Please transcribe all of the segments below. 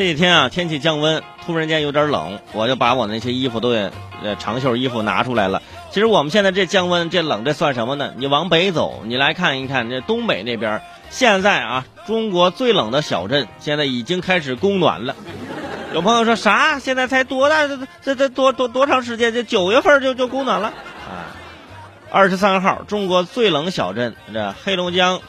这几天啊，天气降温，突然间有点冷，我就把我那些衣服都给呃长袖衣服拿出来了。其实我们现在这降温这冷，这算什么呢？你往北走，你来看一看这东北那边，现在啊，中国最冷的小镇现在已经开始供暖了。有朋友说啥？现在才多大？这这这多多多长时间？这九月份就就供暖了啊！二十三号，中国最冷小镇这黑龙江。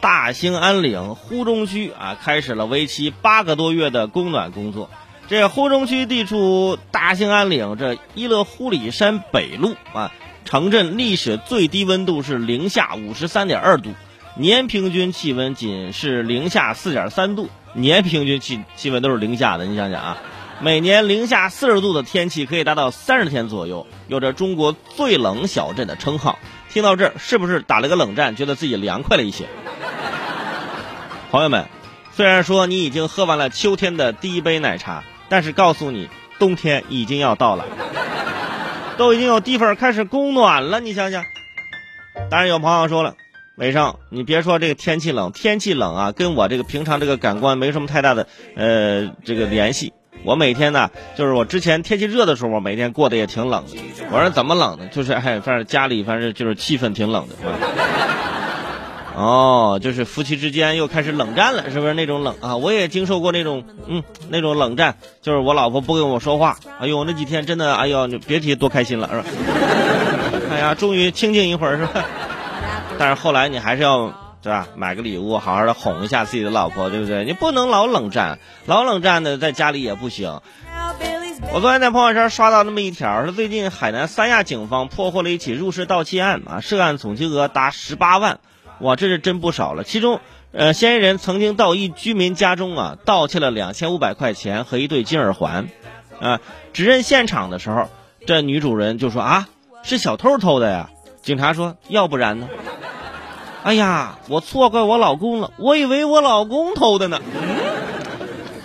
大兴安岭呼中区啊，开始了为期八个多月的供暖工作。这呼中区地处大兴安岭这伊勒呼里山北麓啊，城镇历史最低温度是零下五十三点二度，年平均气温仅是零下四点三度，年平均气气温都是零下的。你想想啊，每年零下四十度的天气可以达到三十天左右，有着中国最冷小镇的称号。听到这儿，是不是打了个冷战，觉得自己凉快了一些？朋友们，虽然说你已经喝完了秋天的第一杯奶茶，但是告诉你，冬天已经要到了，都已经有地方开始供暖了。你想想，当然有朋友说了，伟生，你别说这个天气冷，天气冷啊，跟我这个平常这个感官没什么太大的呃这个联系。我每天呢，就是我之前天气热的时候，我每天过得也挺冷的。我说怎么冷呢？就是哎，反正家里反正就是气氛挺冷的。哦，就是夫妻之间又开始冷战了，是不是那种冷啊？我也经受过那种，嗯，那种冷战，就是我老婆不跟我说话。哎呦，那几天真的，哎呦，你别提多开心了，是吧？哎呀，终于清静一会儿，是吧？但是后来你还是要，对吧？买个礼物，好好的哄一下自己的老婆，对不对？你不能老冷战，老冷战的在家里也不行。我昨天在朋友圈刷到那么一条，说最近海南三亚警方破获了一起入室盗窃案啊，涉案总金额达十八万。哇，这是真不少了。其中，呃，嫌疑人曾经到一居民家中啊，盗窃了两千五百块钱和一对金耳环，啊，指认现场的时候，这女主人就说啊，是小偷偷的呀。警察说，要不然呢？哎呀，我错怪我老公了，我以为我老公偷的呢。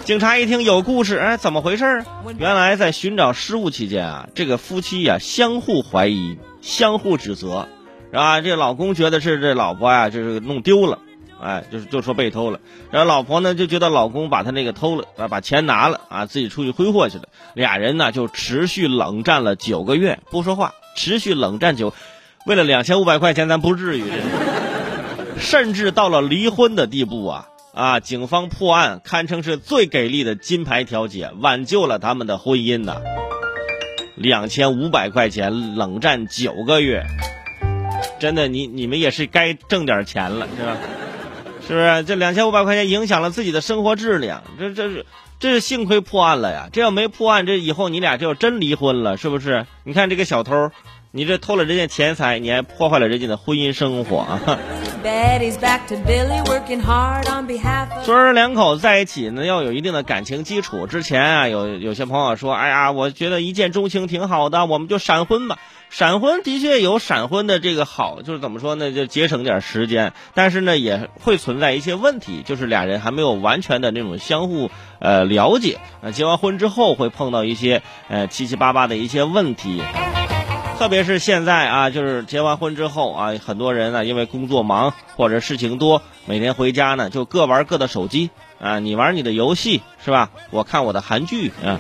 警察一听有故事，哎，怎么回事？原来在寻找失物期间啊，这个夫妻呀相互怀疑，相互指责。是吧？这老公觉得是这老婆呀，就是弄丢了，哎，就是就说被偷了。然后老婆呢就觉得老公把他那个偷了，啊，把钱拿了，啊，自己出去挥霍去了。俩人呢就持续冷战了九个月，不说话，持续冷战九，为了两千五百块钱，咱不至于，甚至到了离婚的地步啊啊！警方破案堪称是最给力的金牌调解，挽救了他们的婚姻呐。两千五百块钱冷战九个月。真的，你你们也是该挣点钱了，是吧？是不是？这两千五百块钱影响了自己的生活质量，这这是这是幸亏破案了呀！这要没破案，这以后你俩就要真离婚了，是不是？你看这个小偷，你这偷了人家钱财，你还破坏了人家的婚姻生活啊！说是两口子在一起呢，要有一定的感情基础。之前啊，有有些朋友说，哎呀，我觉得一见钟情挺好的，我们就闪婚吧。闪婚的确有闪婚的这个好，就是怎么说呢，就节省点时间，但是呢也会存在一些问题，就是俩人还没有完全的那种相互呃了解，呃结完婚之后会碰到一些呃七七八八的一些问题，特别是现在啊，就是结完婚之后啊，很多人呢因为工作忙或者事情多，每天回家呢就各玩各的手机啊，你玩你的游戏是吧？我看我的韩剧啊。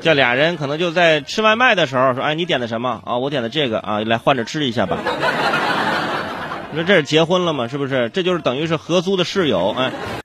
这俩人可能就在吃外卖的时候说：“哎，你点的什么啊？我点的这个啊，来换着吃一下吧。”你说这是结婚了吗？是不是？这就是等于是合租的室友，哎。